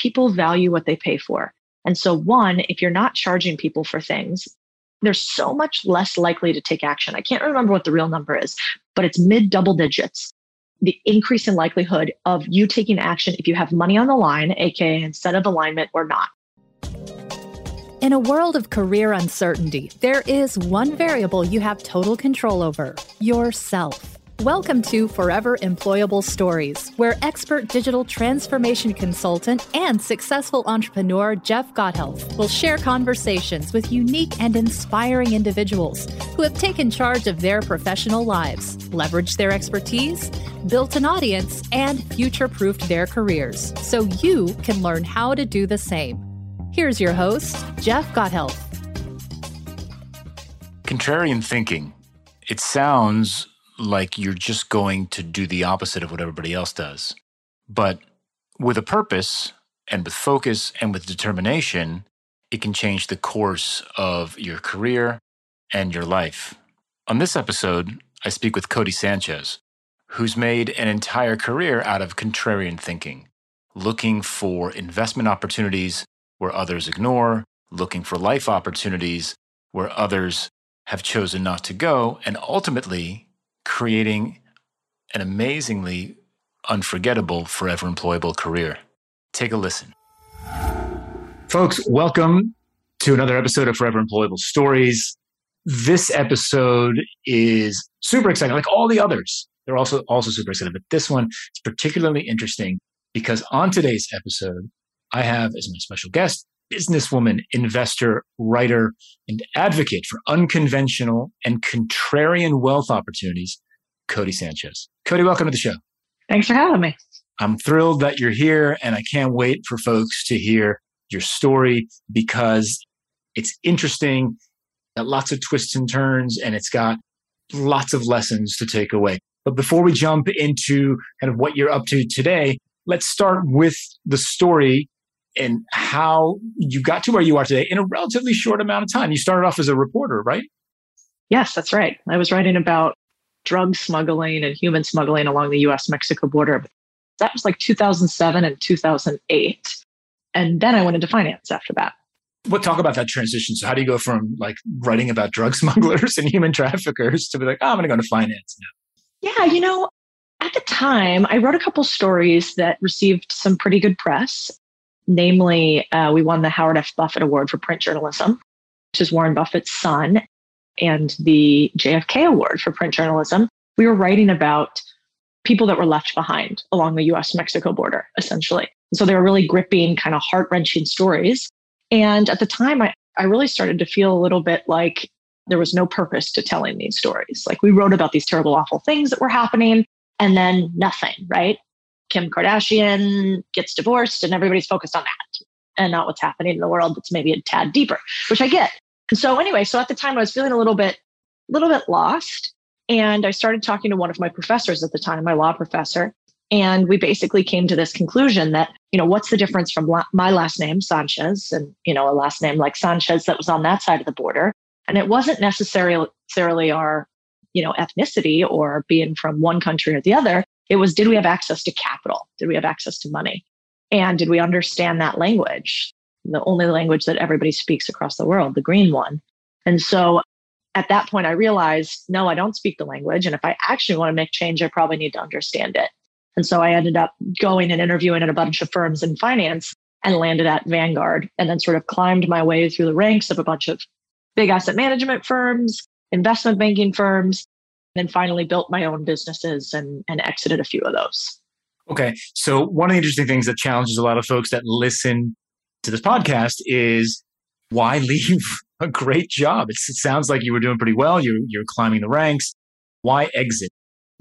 people value what they pay for. And so, one, if you're not charging people for things, they're so much less likely to take action. I can't remember what the real number is, but it's mid double digits. The increase in likelihood of you taking action if you have money on the line, aka instead of alignment or not. In a world of career uncertainty, there is one variable you have total control over yourself. Welcome to Forever Employable Stories, where expert digital transformation consultant and successful entrepreneur Jeff Gothelf will share conversations with unique and inspiring individuals who have taken charge of their professional lives, leveraged their expertise, built an audience, and future proofed their careers so you can learn how to do the same. Here's your host, Jeff Gothelf. Contrarian thinking. It sounds like you're just going to do the opposite of what everybody else does. But with a purpose and with focus and with determination, it can change the course of your career and your life. On this episode, I speak with Codie Sanchez, who's made an entire career out of contrarian thinking, looking for investment opportunities where others ignore, looking for life opportunities where others have chosen not to go, and ultimately creating an amazingly unforgettable, forever employable career. Take a listen. Folks, welcome to another episode of Forever Employable Stories. This episode is super exciting, like all the others. They're also also super exciting, but this one is particularly interesting because on today's episode, I have as my special guest businesswoman, investor, writer, and advocate for unconventional and contrarian wealth opportunities, Codie Sanchez. Codie, welcome to the show. Thanks for having me. I'm thrilled that you're here, and I can't wait for folks to hear your story because it's interesting, got lots of twists and turns, and it's got lots of lessons to take away. But before we jump into kind of what you're up to today, let's start with the story and how you got to where you are today in a relatively short amount of time. You started off as a reporter, right? Yes, that's right. I was writing about drug smuggling and human smuggling along the US Mexico border. That was like 2007 and 2008. And then I went into finance after that. What talk about that transition? So, how do you go from like writing about drug smugglers and human traffickers to be like, oh, I'm going to go into finance now? Yeah, you know, at the time, I wrote a couple stories that received some pretty good press. Namely, uh, we won the Howard F. Buffett Award for Print Journalism, which is Warren Buffett's son, and the JFK Award for Print Journalism. We were writing about people that were left behind along the US Mexico border, essentially. So they were really gripping, kind of heart wrenching stories. And at the time, I, I really started to feel a little bit like there was no purpose to telling these stories. Like we wrote about these terrible, awful things that were happening and then nothing, right? Kim Kardashian gets divorced and everybody's focused on that and not what's happening in the world that's maybe a tad deeper, which I get. And so anyway, so at the time I was feeling a little bit, a little bit lost. And I started talking to one of my professors at the time, my law professor. And we basically came to this conclusion that, you know, what's the difference from la- my last name, Sanchez, and, you know, a last name like Sanchez that was on that side of the border. And it wasn't necessarily, necessarily our, you know, ethnicity or being from one country or the other. It was did we have access to capital? Did we have access to money? And did we understand that language? The only language that everybody speaks across the world, the green one. And so at that point, I realized no, I don't speak the language. And if I actually want to make change, I probably need to understand it. And so I ended up going and interviewing at a bunch of firms in finance and landed at Vanguard and then sort of climbed my way through the ranks of a bunch of big asset management firms, investment banking firms, and then finally built my own businesses and, and exited a few of those. Okay. So, one of the interesting things that challenges a lot of folks that listen to this podcast is why leave a great job? It's, it sounds like you were doing pretty well. You're, you're climbing the ranks. Why exit?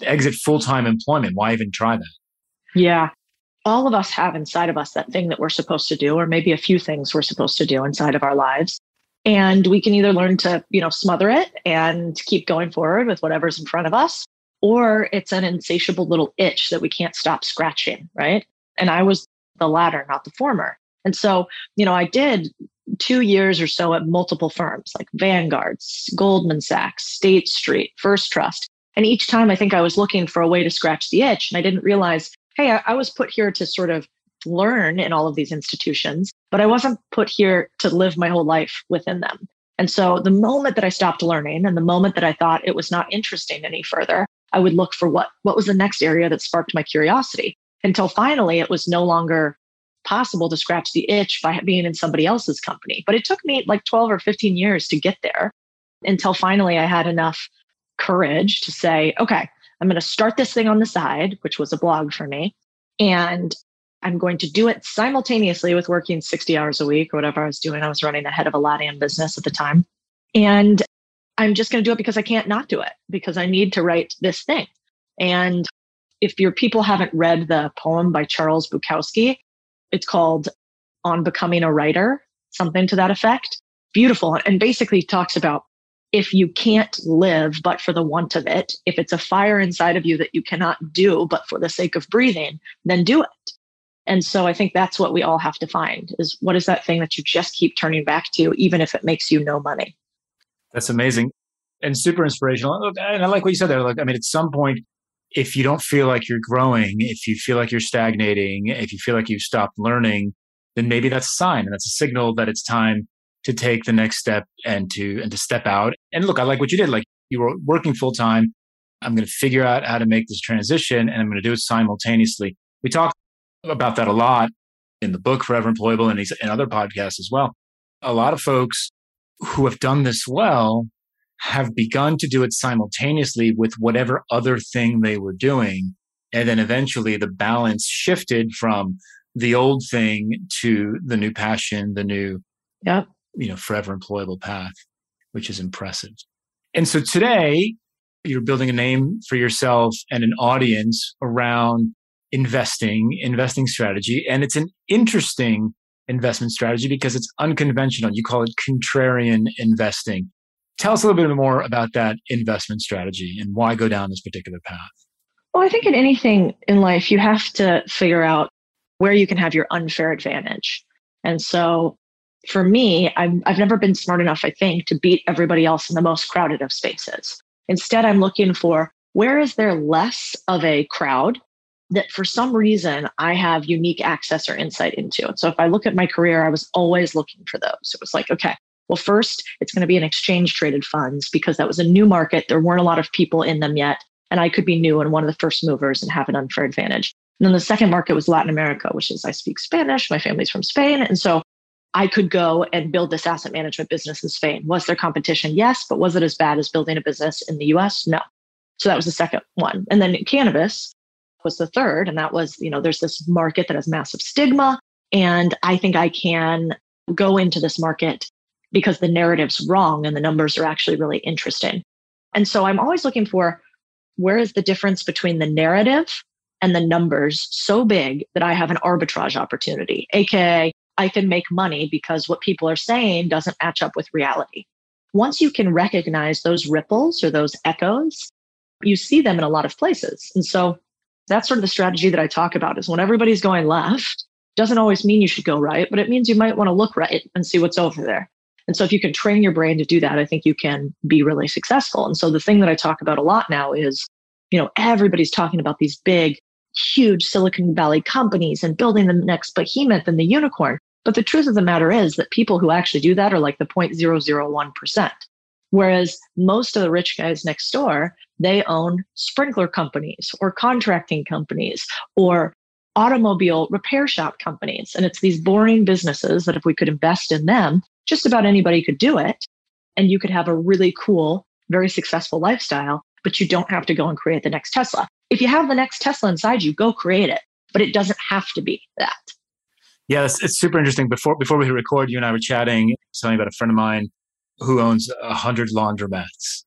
Exit full time employment. Why even try that? Yeah. All of us have inside of us that thing that we're supposed to do, or maybe a few things we're supposed to do inside of our lives and we can either learn to you know smother it and keep going forward with whatever's in front of us or it's an insatiable little itch that we can't stop scratching right? And i was the latter not the former. And so you know i did two years or so at multiple firms like vanguard goldman sachs state street first trust. And each time i think i was looking for a way to scratch the itch and i didn't realize hey I, I was put here to sort of learn in all of these institutions, but I wasn't put here to live my whole life within them. And so the moment that I stopped learning and the moment that I thought it was not interesting any further, I would look for what what was the next area that sparked my curiosity until finally it was no longer possible to scratch the itch by being in somebody else's company. But it took me like 12 or 15 years to get there until finally I had enough courage to say, okay, I'm going to start this thing on the side, which was a blog for me. And I'm going to do it simultaneously with working 60 hours a week or whatever I was doing. I was running ahead of a LATAM business at the time. And I'm just going to do it because I can't not do it because I need to write this thing. And if your people haven't read the poem by Charles Bukowski, it's called On Becoming a Writer, something to that effect. Beautiful. And basically talks about if you can't live but for the want of it, if it's a fire inside of you that you cannot do but for the sake of breathing, then do it. And so I think that's what we all have to find is what is that thing that you just keep turning back to, even if it makes you no money? That's amazing and super inspirational. And I like what you said there. Like, I mean, at some point, if you don't feel like you're growing, if you feel like you're stagnating, if you feel like you've stopped learning, then maybe that's a sign and that's a signal that it's time to take the next step and to and to step out. And look, I like what you did. Like you were working full time. I'm going to figure out how to make this transition and I'm going to do it simultaneously. We talk about that a lot in the book Forever Employable and in other podcasts as well. A lot of folks who have done this well have begun to do it simultaneously with whatever other thing they were doing. And then eventually the balance shifted from the old thing to the new passion, the new, yep. you know, forever employable path, which is impressive. And so today you're building a name for yourself and an audience around investing, investing strategy. And it's an interesting investment strategy because it's unconventional. You call it contrarian investing. Tell us a little bit more about that investment strategy and why go down this particular path. Well, I think in anything in life, you have to figure out where you can have your unfair advantage. And so for me, i have never been smart enough, I think, to beat everybody else in the most crowded of spaces. Instead, I'm looking for where is there less of a crowd that for some reason I have unique access or insight into. And so if I look at my career, I was always looking for those. It was like, okay, well, first, it's going to be an exchange traded funds because that was a new market. There weren't a lot of people in them yet. And I could be new and one of the first movers and have an unfair advantage. And then the second market was Latin America, which is I speak Spanish. My family's from Spain. And so I could go and build this asset management business in Spain. Was there competition? Yes. But was it as bad as building a business in the US? No. So that was the second one. And then cannabis, was the third. And that was, you know, there's this market that has massive stigma. And I think I can go into this market because the narrative's wrong and the numbers are actually really interesting. And so I'm always looking for where is the difference between the narrative and the numbers so big that I have an arbitrage opportunity, aka I can make money because what people are saying doesn't match up with reality. Once you can recognize those ripples or those echoes, you see them in a lot of places. And so that's sort of the strategy that I talk about is when everybody's going left, doesn't always mean you should go right, but it means you might want to look right and see what's over there. And so if you can train your brain to do that, I think you can be really successful. And so the thing that I talk about a lot now is, you know, everybody's talking about these big, huge Silicon Valley companies and building the next behemoth and the unicorn. But the truth of the matter is that people who actually do that are like the 0.001%. Whereas most of the rich guys next door, they own sprinkler companies or contracting companies or automobile repair shop companies. And it's these boring businesses that if we could invest in them, just about anybody could do it. And you could have a really cool, very successful lifestyle, but you don't have to go and create the next Tesla. If you have the next Tesla inside you, go create it, but it doesn't have to be that. Yeah, it's, it's super interesting. Before before we record, you and I were chatting, telling about a friend of mine who owns a hundred laundromats.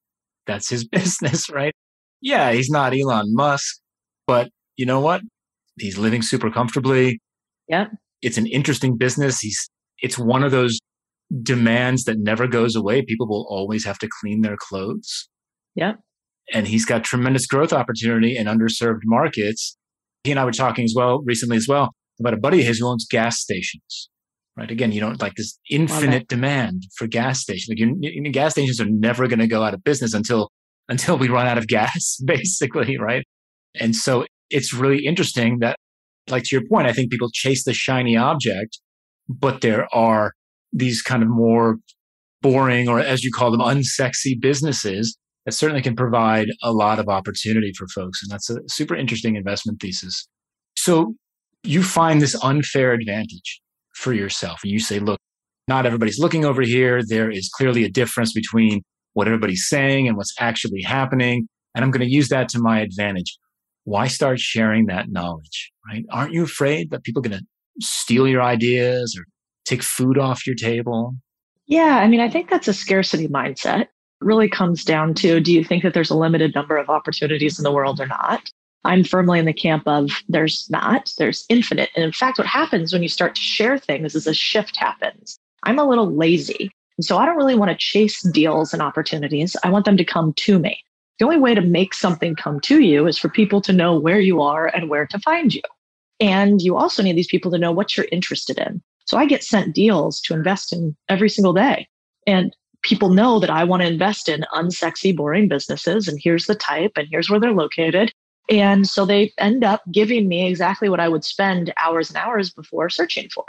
That's his business, right? Yeah, he's not Elon Musk, but you know what? He's living super comfortably. Yeah. It's an interesting business. He's it's one of those demands that never goes away. People will always have to clean their clothes. Yeah. And he's got tremendous growth opportunity in underserved markets. He and I were talking as well recently as well about a buddy of his who owns gas stations right? Again, you don't like this infinite demand for gas stations. Like you, gas stations are never going to go out of business until until we run out of gas, basically, right? And so it's really interesting that like to your point, I think people chase the shiny object, but there are these kind of more boring or as you call them, unsexy businesses that certainly can provide a lot of opportunity for folks. And that's a super interesting investment thesis. So you find this unfair advantage for yourself. And you say, look, not everybody's looking over here. There is clearly a difference between what everybody's saying and what's actually happening. And I'm going to use that to my advantage. Why start sharing that knowledge, right? Aren't you afraid that people are going to steal your ideas or take food off your table? Yeah, I mean, I think that's a scarcity mindset. It really comes down to do you think that there's a limited number of opportunities in the world or not? I'm firmly in the camp of there's not, there's infinite. And in fact, what happens when you start to share things is a shift happens. I'm a little lazy. And so I don't really want to chase deals and opportunities. I want them to come to me. The only way to make something come to you is for people to know where you are and where to find you. And you also need these people to know what you're interested in. So I get sent deals to invest in every single day. And people know that I want to invest in unsexy, boring businesses. And here's the type, and here's where they're located. And so they end up giving me exactly what I would spend hours and hours before searching for.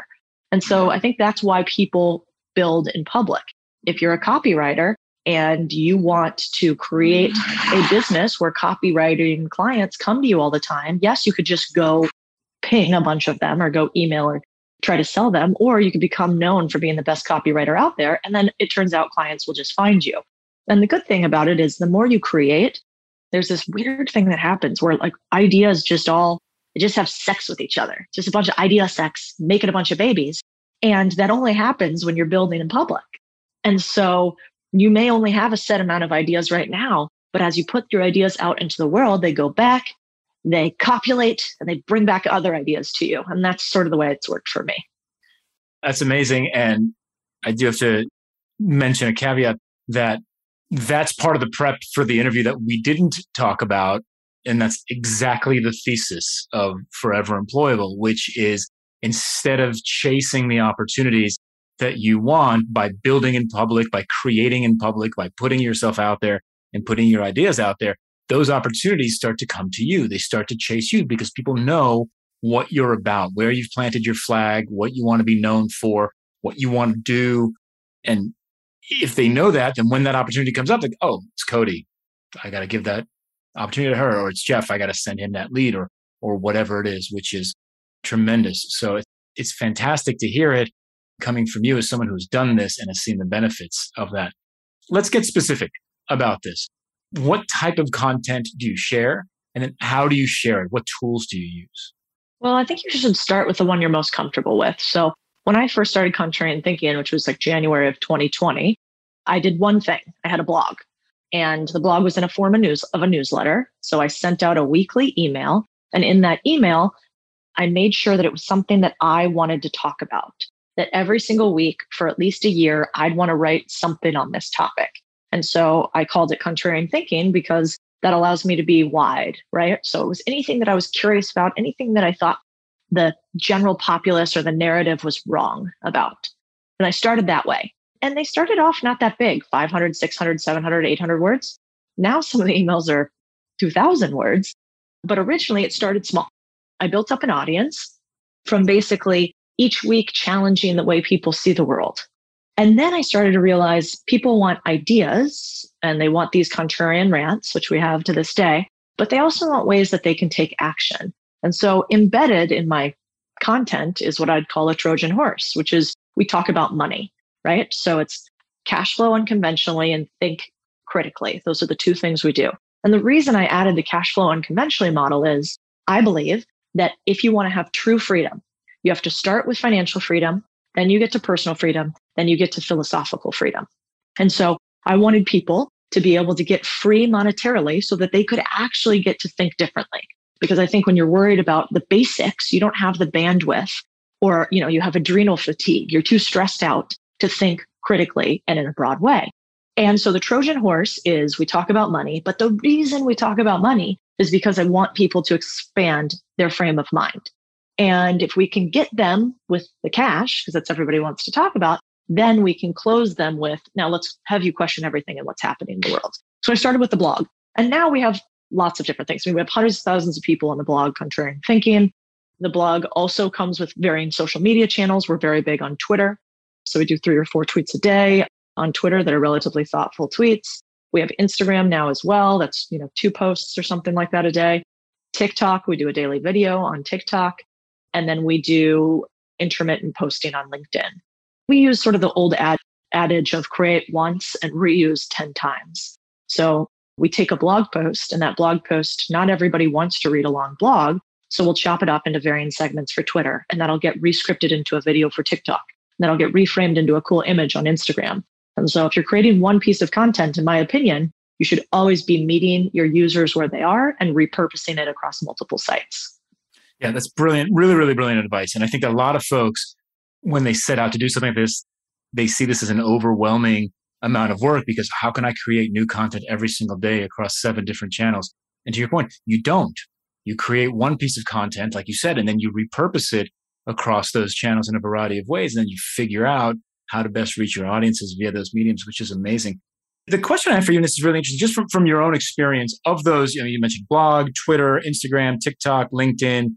And so mm-hmm. I think that's why people build in public. If you're a copywriter and you want to create a mm-hmm. business where copywriting clients come to you all the time, yes, you could just go ping a bunch of them or go email or try to sell them, or you could become known for being the best copywriter out there. And then it turns out clients will just find you. And the good thing about it is the more you create, there's this weird thing that happens where like ideas just all they just have sex with each other. Just a bunch of idea sex making a bunch of babies. And that only happens when you're building in public. And so you may only have a set amount of ideas right now but as you put your ideas out into the world they go back they copulate and they bring back other ideas to you. And that's sort of the way it's worked for me. That's amazing. And i do have to mention a caveat that that's part of the prep for the interview that we didn't talk about. And that's exactly the thesis of Forever Employable, which is instead of chasing the opportunities that you want by building in public, by creating in public, by putting yourself out there and putting your ideas out there, those opportunities start to come to you. They start to chase you because people know what you're about, where you've planted your flag, what you want to be known for, what you want to do. And if they know that, then when that opportunity comes up, like, oh, it's Codie. I got to give that opportunity to her, or it's Jeff. I got to send him that lead, or or whatever it is, which is tremendous. So it, it's fantastic to hear it coming from you as someone who's done this and has seen the benefits of that. Let's get specific about this. What type of content do you share? And then how do you share it? What tools do you use? Well, I think you should start with the one you're most comfortable with. So when I first started Contrarian Thinking, which was like January of 2020, I did one thing. I had a blog, and the blog was in a form of news of a newsletter. So I sent out a weekly email, and in that email, I made sure that it was something that I wanted to talk about. That every single week for at least a year, I'd want to write something on this topic. And so I called it Contrarian Thinking because that allows me to be wide, right? So it was anything that I was curious about, anything that I thought the general populace or the narrative was wrong about. And I started that way. And they started off not that big 500, 600, 700, 800 words. Now some of the emails are 2,000 words. But originally it started small. I built up an audience from basically each week challenging the way people see the world. And then I started to realize people want ideas and they want these contrarian rants, which we have to this day, but they also want ways that they can take action. And so embedded in my content is what I'd call a Trojan horse, which is we talk about money, right? So it's cash flow unconventionally and think critically. Those are the two things we do. And the reason I added the cash flow unconventionally model is I believe that if you want to have true freedom, you have to start with financial freedom, then you get to personal freedom, then you get to philosophical freedom. And so I wanted people to be able to get free monetarily so that they could actually get to think differently because I think when you're worried about the basics, you don't have the bandwidth or, you know, you have adrenal fatigue. You're too stressed out to think critically and in a broad way. And so the Trojan horse is we talk about money, but the reason we talk about money is because I want people to expand their frame of mind. And if we can get them with the cash, because that's everybody wants to talk about, then we can close them with now let's have you question everything and what's happening in the world. So I started with the blog. And now we have lots of different things. I mean, we have hundreds of thousands of people on the blog, Contrarian Thinking. The blog also comes with varying social media channels. We're very big on Twitter. So we do three or four tweets a day on Twitter that are relatively thoughtful tweets. We have Instagram now as well. That's, you know, two posts or something like that a day. TikTok, we do a daily video on TikTok. And then we do intermittent posting on LinkedIn. We use sort of the old ad, adage of create once and reuse 10 times. So we take a blog post and that blog post, not everybody wants to read a long blog. So we'll chop it up into varying segments for Twitter and that'll get rescripted into a video for TikTok. And that'll get reframed into a cool image on Instagram. And so if you're creating one piece of content, in my opinion, you should always be meeting your users where they are and repurposing it across multiple sites. Yeah, that's brilliant. Really, really brilliant advice. And I think a lot of folks, when they set out to do something like this, they see this as an overwhelming amount of work because how can I create new content every single day across seven different channels? And to your point, you don't. You create one piece of content, like you said, and then you repurpose it across those channels in a variety of ways. And then you figure out how to best reach your audiences via those mediums, which is amazing. The question I have for you, and this is really interesting, just from, from your own experience of those, you know, you mentioned blog, Twitter, Instagram, TikTok, LinkedIn,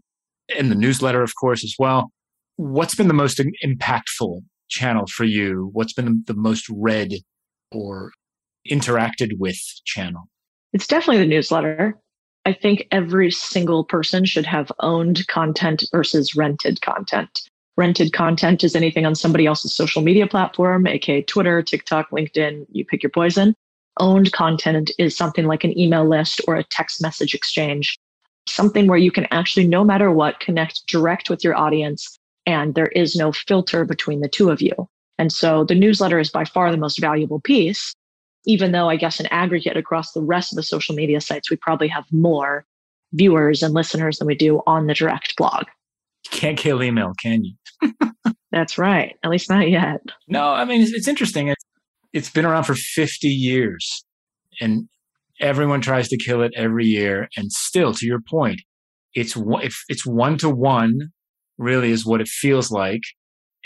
and the newsletter, of course, as well. What's been the most impactful channel for you? What's been the most read or interacted with channel? It's definitely the newsletter. I think every single person should have owned content versus rented content. Rented content is anything on somebody else's social media platform, aka Twitter, TikTok, LinkedIn, you pick your poison. Owned content is something like an email list or a text message exchange, something where you can actually, no matter what, connect direct with your audience and there is no filter between the two of you. And so the newsletter is by far the most valuable piece, even though I guess in aggregate across the rest of the social media sites, we probably have more viewers and listeners than we do on the direct blog. You can't kill email, can you? That's right. At least not yet. No, I mean, it's, it's interesting. It's, it's been around for 50 years and everyone tries to kill it every year. And still, to your point, it's, it's one to one really is what it feels like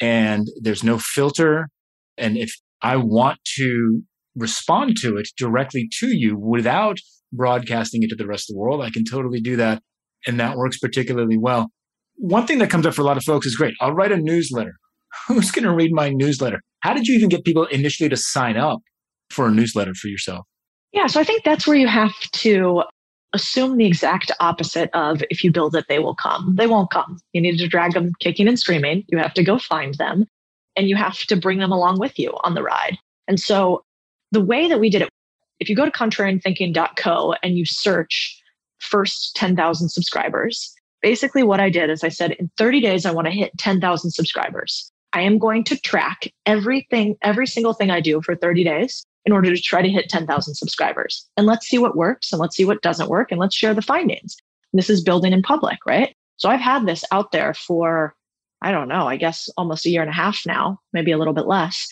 and there's no filter. And if I want to respond to it directly to you without broadcasting it to the rest of the world, I can totally do that. And that works particularly well. One thing that comes up for a lot of folks is great. I'll write a newsletter. Who's going to read my newsletter? How did you even get people initially to sign up for a newsletter for yourself? Yeah, so I think that's where you have to assume the exact opposite of if you build it, they will come. They won't come. You need to drag them kicking and screaming. You have to go find them and you have to bring them along with you on the ride. And so the way that we did it, if you go to contrarianthinking.co and you search first 10,000 subscribers, basically what I did is I said, in 30 days, I want to hit 10,000 subscribers. I am going to track everything, every single thing I do for 30 days in order to try to hit 10,000 subscribers. And let's see what works and let's see what doesn't work and let's share the findings. And this is building in public, right? So I've had this out there for, I don't know, I guess almost a year and a half now, maybe a little bit less.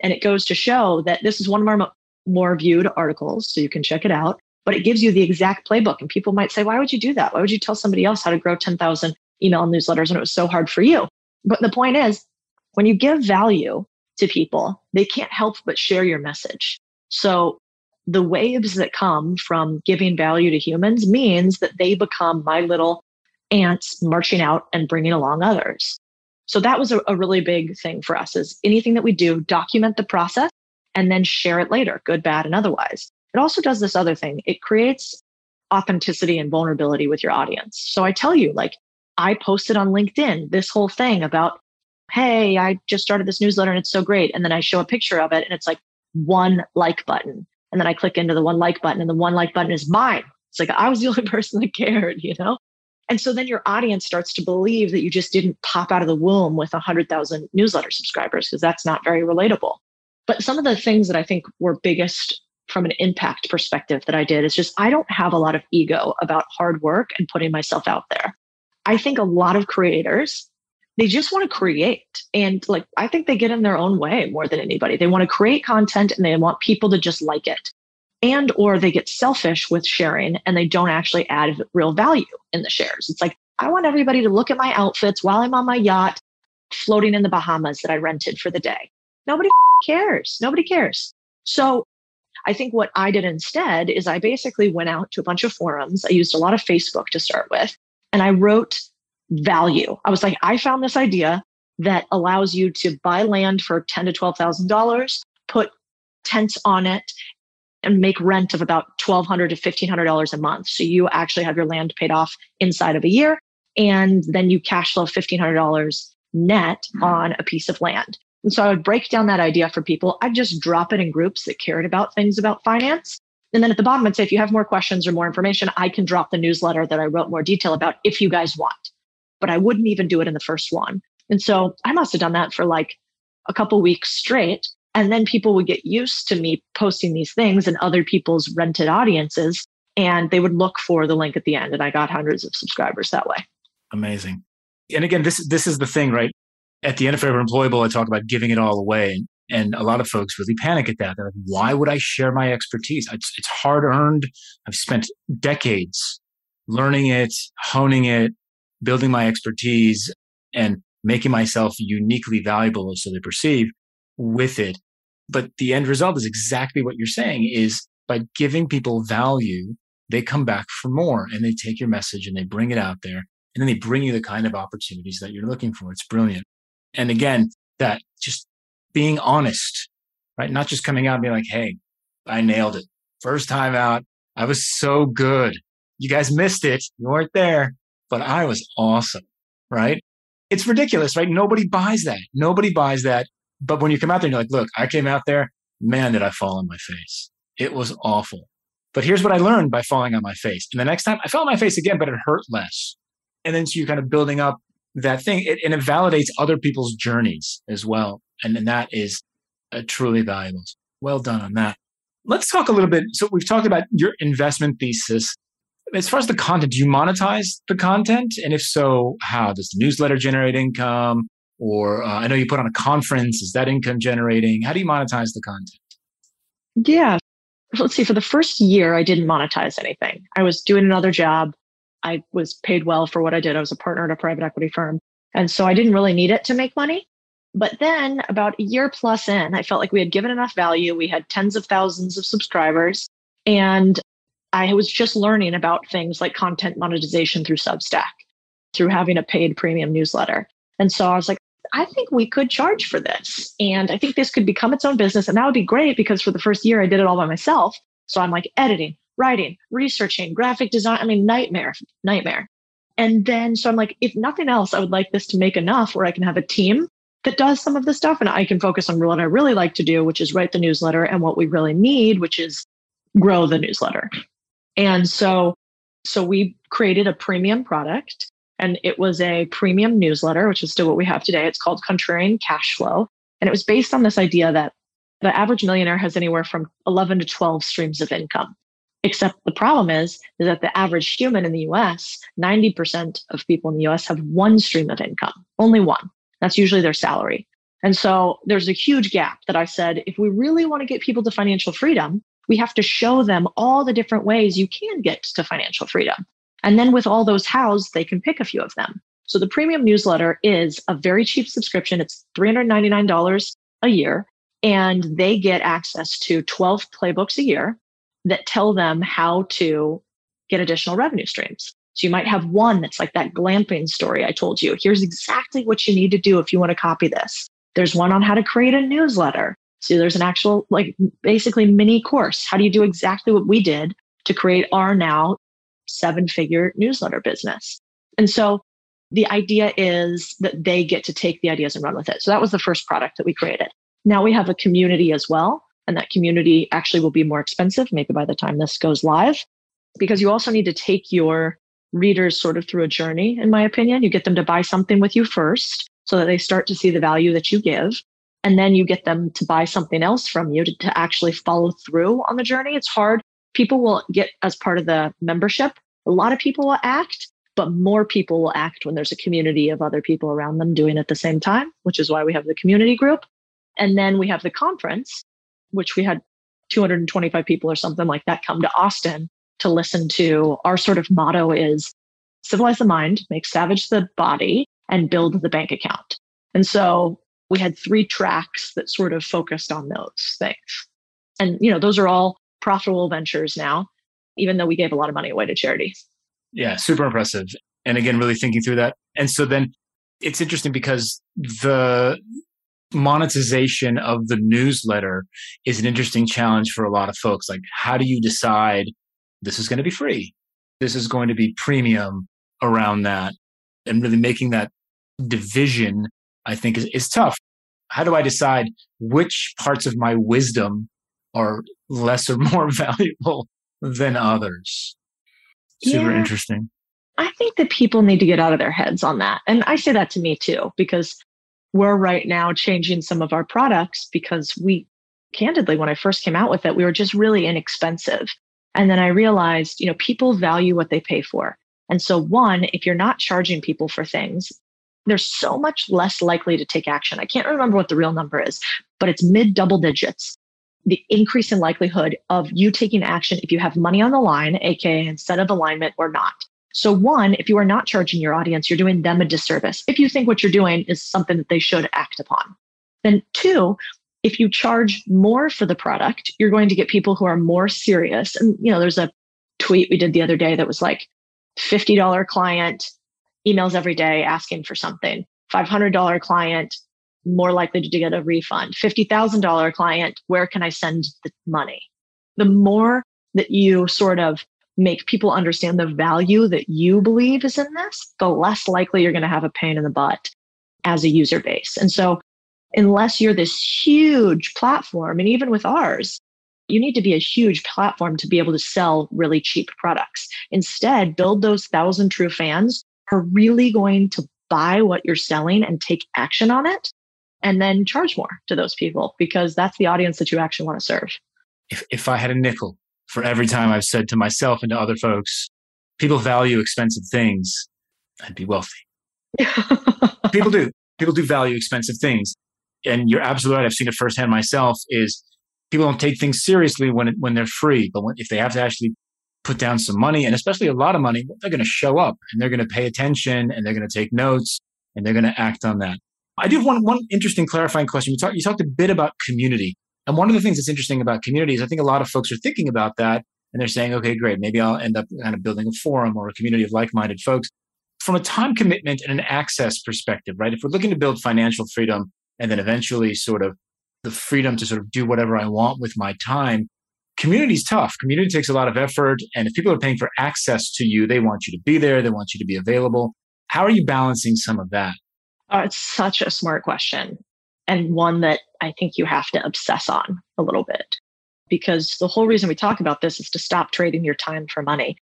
And it goes to show that this is one of our more viewed articles. So you can check it out, but it gives you the exact playbook. And people might say, why would you do that? Why would you tell somebody else how to grow 10,000 email newsletters when it was so hard for you? But the point is, when you give value, to people, they can't help but share your message. So the waves that come from giving value to humans means that they become my little ants marching out and bringing along others. So that was a, a, really big thing for us is anything that we do, document the process and then share it later, good, bad, and otherwise. It also does this other thing. It creates authenticity and vulnerability with your audience. So I tell you, like, I posted on LinkedIn this whole thing about hey, I just started this newsletter and it's so great. And then I show a picture of it and it's like one like button. And then I click into the one like button and the one like button is mine. It's like I was the only person that cared, you know? And so then your audience starts to believe that you just didn't pop out of the womb with 100,000 newsletter subscribers because that's not very relatable. But some of the things that I think were biggest from an impact perspective that I did is just I don't have a lot of ego about hard work and putting myself out there. I think a lot of creators they just want to create and like i think they get in their own way more than anybody. They want to create content and they want people to just like it and or they get selfish with sharing and they don't actually add real value in the shares. It's like i want everybody to look at my outfits while i'm on my yacht floating in the bahamas that i rented for the day. Nobody cares. Nobody cares. So i think what i did instead is i basically went out to a bunch of forums. I used a lot of facebook to start with and i wrote value. I was like, I found this idea that allows you to buy land for ten to twelve thousand dollars, put tents on it, and make rent of about twelve hundred to fifteen hundred dollars a month. So you actually have your land paid off inside of a year, and then you cash flow fifteen hundred dollars net on a piece of land. And so I would break down that idea for people. I'd just drop it in groups that cared about things about finance. And then at the bottom, I'd say, if you have more questions or more information, I can drop the newsletter that I wrote more detail about if you guys want. But I wouldn't even do it in the first one. And so I must have done that for like a couple weeks straight. And then people would get used to me posting these things in other people's rented audiences. And they would look for the link at the end. And I got hundreds of subscribers that way. Amazing. And again, this this is the thing, right? At the end of Forever Employable, I talk about giving it all away. And a lot of folks really panic at that. They're like, why would I share my expertise? It's, it's hard earned. I've spent decades learning it, honing it, building my expertise, and making myself uniquely valuable so they perceive with it. But the end result is exactly what you're saying is by giving people value, they come back for more and they take your message and they bring it out there and then they bring you the kind of opportunities that you're looking for. It's brilliant. And again, that just being honest, right? Not just coming out and being like, Hey, I nailed it. First time out. I was so good. You guys missed it. You weren't there, but I was awesome, right? It's ridiculous, right? Nobody buys that. Nobody buys that. But when you come out there and you're like, look, I came out there, man, did I fall on my face. It was awful. But here's what I learned by falling on my face. And the next time I fell on my face again, but it hurt less. And then so you're kind of building up that thing it, and it validates other people's journeys as well. And, and that is uh, truly valuable. Well done on that. Let's talk a little bit. So we've talked about your investment thesis. As far as the content, do you monetize the content? And if so, how? Does the newsletter generate income? Or uh, I know you put on a conference. Is that income generating? How do you monetize the content? Yeah. Let's see. For the first year, I didn't monetize anything. I was doing another job. I was paid well for what I did. I was a partner at a private equity firm. And so I didn't really need it to make money. But then about a year plus in, I felt like we had given enough value. We had tens of thousands of subscribers. And I was just learning about things like content monetization through Substack, through having a paid premium newsletter. And so I was like, I think we could charge for this. And I think this could become its own business. And that would be great because for the first year, I did it all by myself. So I'm like editing, writing, researching, graphic design. I mean, nightmare, nightmare. And then, so I'm like, if nothing else, I would like this to make enough where I can have a team that does some of the stuff and I can focus on what I really like to do, which is write the newsletter and what we really need, which is grow the newsletter. And so, so we created a premium product and it was a premium newsletter, which is still what we have today. It's called Contrarian Cash Flow. And it was based on this idea that the average millionaire has anywhere from 11 to 12 streams of income. Except the problem is, is that the average human in the US, 90% of people in the US have one stream of income, only one. That's usually their salary. And so there's a huge gap that I said, if we really want to get people to financial freedom, we have to show them all the different ways you can get to financial freedom. And then with all those hows, they can pick a few of them. So the premium newsletter is a very cheap subscription. It's $399 a year, and they get access to 12 playbooks a year that tell them how to get additional revenue streams. So you might have one that's like that glamping story I told you. Here's exactly what you need to do if you want to copy this. There's one on how to create a newsletter. So there's an actual, like, basically mini course. How do you do exactly what we did to create our now seven figure newsletter business? And so the idea is that they get to take the ideas and run with it. So that was the first product that we created. Now we have a community as well. And that community actually will be more expensive, maybe by the time this goes live, because you also need to take your readers sort of through a journey, in my opinion. You get them to buy something with you first so that they start to see the value that you give. And then you get them to buy something else from you to, to actually follow through on the journey. It's hard. People will get as part of the membership. A lot of people will act, but more people will act when there's a community of other people around them doing it at the same time, which is why we have the community group. And then we have the conference, which we had 225 people or something like that come to Austin to listen to. Our sort of motto is civilize the mind, make savage the body, and build the bank account. And so we had three tracks that sort of focused on those things. And, you know, those are all profitable ventures now, even though we gave a lot of money away to charity. Yeah, super impressive. And again, really thinking through that And so then it's interesting because the monetization of the newsletter is an interesting challenge for a lot of folks. Like, how do you decide this is going to be free? This is going to be premium around that and really making that division, I think is, is tough. How do I decide which parts of my wisdom are less or more valuable than others? Super yeah. interesting. I think that people need to get out of their heads on that. And I say that to me too, because we're right now changing some of our products because we, candidly, when I first came out with it, we were just really inexpensive. And then I realized, you know, people value what they pay for. And so, one, if you're not charging people for things, they're so much less likely to take action. I can't remember what the real number is, but it's mid double digits. The increase in likelihood of you taking action if you have money on the line, aka instead of alignment or not. So, one, if you are not charging your audience, you're doing them a disservice if you think what you're doing is something that they should act upon. Then, two, if you charge more for the product, you're going to get people who are more serious. And, you know, there's a tweet we did the other day that was like $50 client emails every day asking for something, $500 client more likely to get a refund, $50,000 client, where can I send the money? The more that you sort of make people understand the value that you believe is in this, the less likely you're going to have a pain in the butt as a user base. And so, unless you're this huge platform, and even with ours, you need to be a huge platform to be able to sell really cheap products. Instead, build those thousand true fans are really going to buy what you're selling and take action on it and then charge more to those people because that's the audience that you actually want to serve. If, if I had a nickel for every time I've said to myself and to other folks, people value expensive things, I'd be wealthy. people do. People do value expensive things. And you're absolutely right. I've seen it firsthand myself is people don't take things seriously when, it, when they're free. But when, if they have to actually put down some money and especially a lot of money, they're going to show up and they're going to pay attention and they're going to take notes and they're going to act on that. I do have one, one interesting clarifying question. You, talk, you talked a bit about community. And one of the things that's interesting about community is I think a lot of folks are thinking about that and they're saying, okay, great, maybe I'll end up kind of building a forum or a community of like minded folks. From a time commitment and an access perspective, right? If we're looking to build financial freedom and then eventually sort of the freedom to sort of do whatever I want with my time, community is tough. Community takes a lot of effort. And if people are paying for access to you, they want you to be there, they want you to be available. How are you balancing some of that? Uh, it's such a smart question and one that I think you have to obsess on a little bit because the whole reason we talk about this is to stop trading your time for money.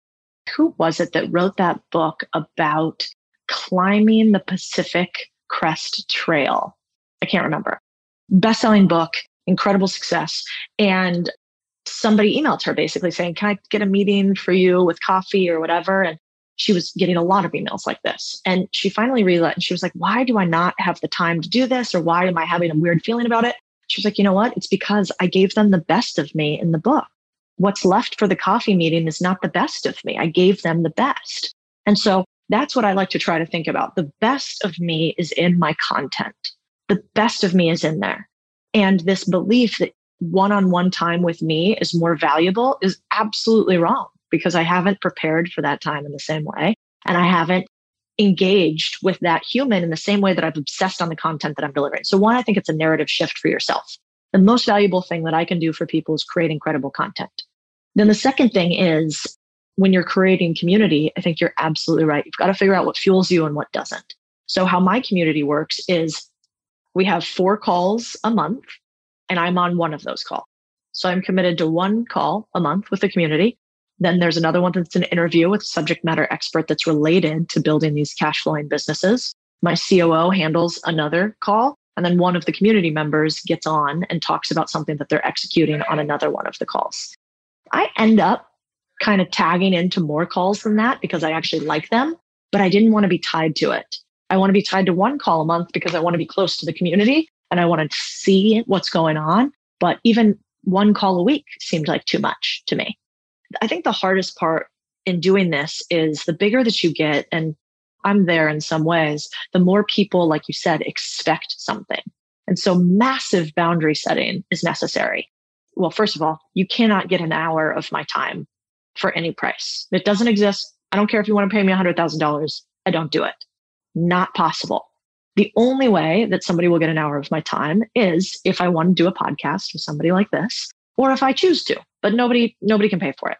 Who was it that wrote that book about climbing the Pacific Crest Trail? I can't remember. Best selling book, incredible success. And somebody emailed her basically saying, Can I get a meeting for you with coffee or whatever? And she was getting a lot of emails like this. And she finally realized, and she was like, why do I not have the time to do this? Or why am I having a weird feeling about it? She was like, you know what? It's because I gave them the best of me in the book. What's left for the coffee meeting is not the best of me. I gave them the best. And so that's what I like to try to think about. The best of me is in my content. The best of me is in there. And this belief that one on one time with me is more valuable is absolutely wrong because I haven't prepared for that time in the same way. And I haven't engaged with that human in the same way that I've obsessed on the content that I'm delivering. So, one, I think it's a narrative shift for yourself. The most valuable thing that I can do for people is create incredible content. Then the second thing is when you're creating community, I think you're absolutely right. You've got to figure out what fuels you and what doesn't. So, how my community works is we have four calls a month, and I'm on one of those calls. So, I'm committed to one call a month with the community. Then there's another one that's an interview with a subject matter expert that's related to building these cash flowing businesses. My COO handles another call. And then one of the community members gets on and talks about something that they're executing on another one of the calls. I end up kind of tagging into more calls than that because I actually like them, but I didn't want to be tied to it. I want to be tied to one call a month because I want to be close to the community and I want to see what's going on. But even one call a week seemed like too much to me. I think the hardest part in doing this is the bigger that you get, and I'm there in some ways, the more people, like you said, expect something. And so massive boundary setting is necessary. Well, first of all, you cannot get an hour of my time for any price. It doesn't exist. I don't care if you want to pay me $100,000. I don't do it. not possible. The only way that somebody will get an hour of my time is if I want to do a podcast with somebody like this, or if I choose to, but nobody, nobody can pay for it.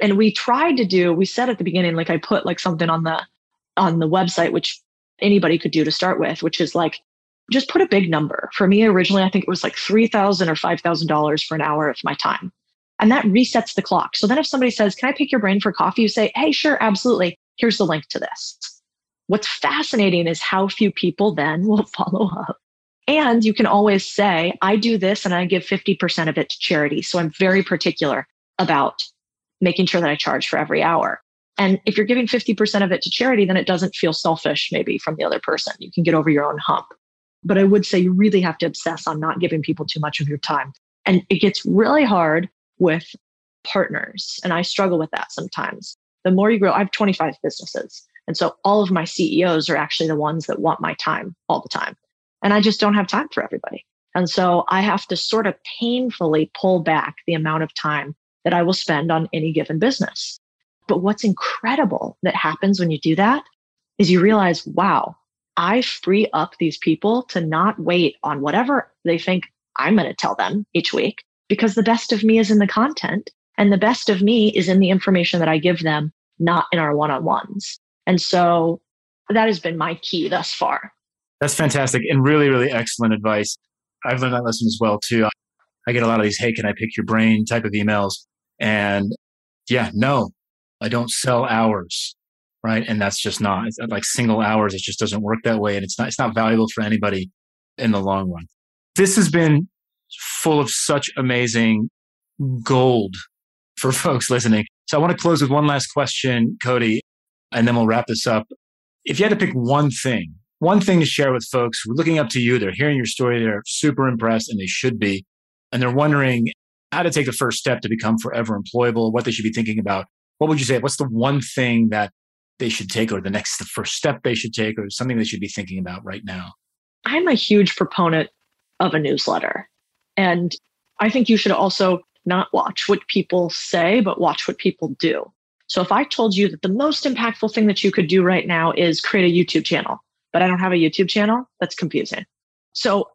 And we tried to do, we said at the beginning, like I put like something on the, on the website, which anybody could do to start with, which is like, just put a big number. For me, originally, I think it was like 3,000 or $5,000 for an hour of my time. And that resets the clock. So then if somebody says, Can I pick your brain for coffee? You say, Hey, sure, absolutely. Here's the link to this. What's fascinating is how few people then will follow up. And you can always say, I do this and I give 50% of it to charity. So I'm very particular about making sure that I charge for every hour. And if you're giving 50% of it to charity, then it doesn't feel selfish maybe from the other person. You can get over your own hump. But I would say you really have to obsess on not giving people too much of your time. And it gets really hard with partners. And I struggle with that sometimes. The more you grow, I have 25 businesses. And so all of my CEOs are actually the ones that want my time all the time. And I just don't have time for everybody. And so I have to sort of painfully pull back the amount of time that I will spend on any given business. But what's incredible that happens when you do that is you realize, wow, I free up these people to not wait on whatever they think I'm going to tell them each week because the best of me is in the content and the best of me is in the information that I give them, not in our one on ones. And so that has been my key thus far. That's fantastic and really, really excellent advice. I've learned that lesson as well too. I get a lot of these, hey, can I pick your brain type of emails? And yeah, no, I don't sell hours. Right. And that's just not it's uh, like single hours. It just doesn't work that way. And it's not, it's not valuable for anybody in the long run. This has been full of such amazing gold for folks listening. So I want to close with one last question, Codie, and then we'll wrap this up. If you had to pick one thing, one thing to share with folks who are looking up to you, they're hearing your story, they're super impressed, and they should be, and they're wondering how to take the first step to become forever employable, what they should be thinking about. What would you say? What's the one thing that they should take, or the next, the first step they should take, or something they should be thinking about right now? I'm a huge proponent of a newsletter. And I think you should also not watch what people say, but watch what people do. So if I told you that the most impactful thing that you could do right now is create a YouTube channel, but I don't have a YouTube channel, that's confusing. So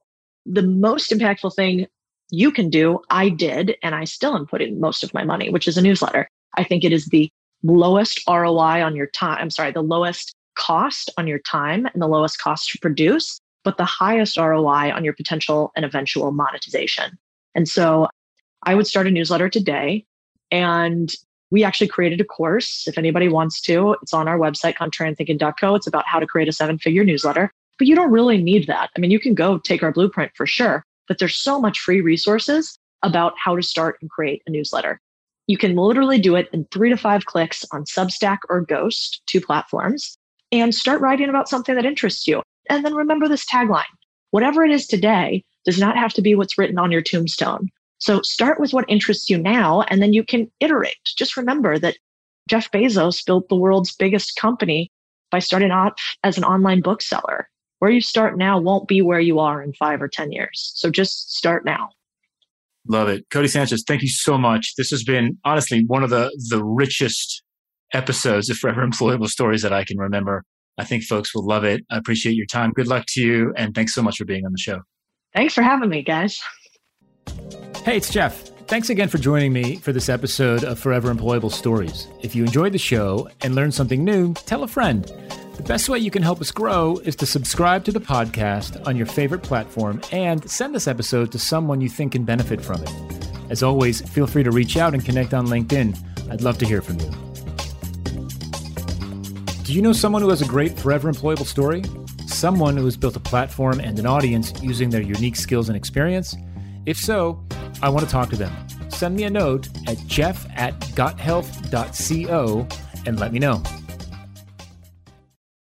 the most impactful thing you can do, I did, and I still am putting most of my money, which is a newsletter. I think it is the lowest ROI on your time. I'm sorry, the lowest cost on your time and the lowest cost to produce, but the highest ROI on your potential and eventual monetization. And so I would start a newsletter today. And we actually created a course. If anybody wants to, it's on our website, contrarianthinking.co. It's about how to create a seven figure newsletter. But you don't really need that. I mean, you can go take our blueprint for sure, but there's so much free resources about how to start and create a newsletter. You can literally do it in three to five clicks on Substack or Ghost, two platforms, and start writing about something that interests you. And then remember this tagline whatever it is today does not have to be what's written on your tombstone. So start with what interests you now, and then you can iterate. Just remember that Jeff Bezos built the world's biggest company by starting off as an online bookseller. Where you start now won't be where you are in five or 10 years. So just start now. Love it. Codie Sanchez, thank you so much. This has been honestly one of the, the richest episodes of Forever Employable Stories that I can remember. I think folks will love it. I appreciate your time. Good luck to you. And thanks so much for being on the show. Thanks for having me, guys. Hey, it's Jeff. Thanks again for joining me for this episode of Forever Employable Stories. If you enjoyed the show and learned something new, tell a friend. The best way you can help us grow is to subscribe to the podcast on your favorite platform and send this episode to someone you think can benefit from it. As always, feel free to reach out and connect on LinkedIn. I'd love to hear from you. Do you know someone who has a great forever employable story? Someone who has built a platform and an audience using their unique skills and experience? If so, I want to talk to them. Send me a note at jeff at gothelf.co and let me know.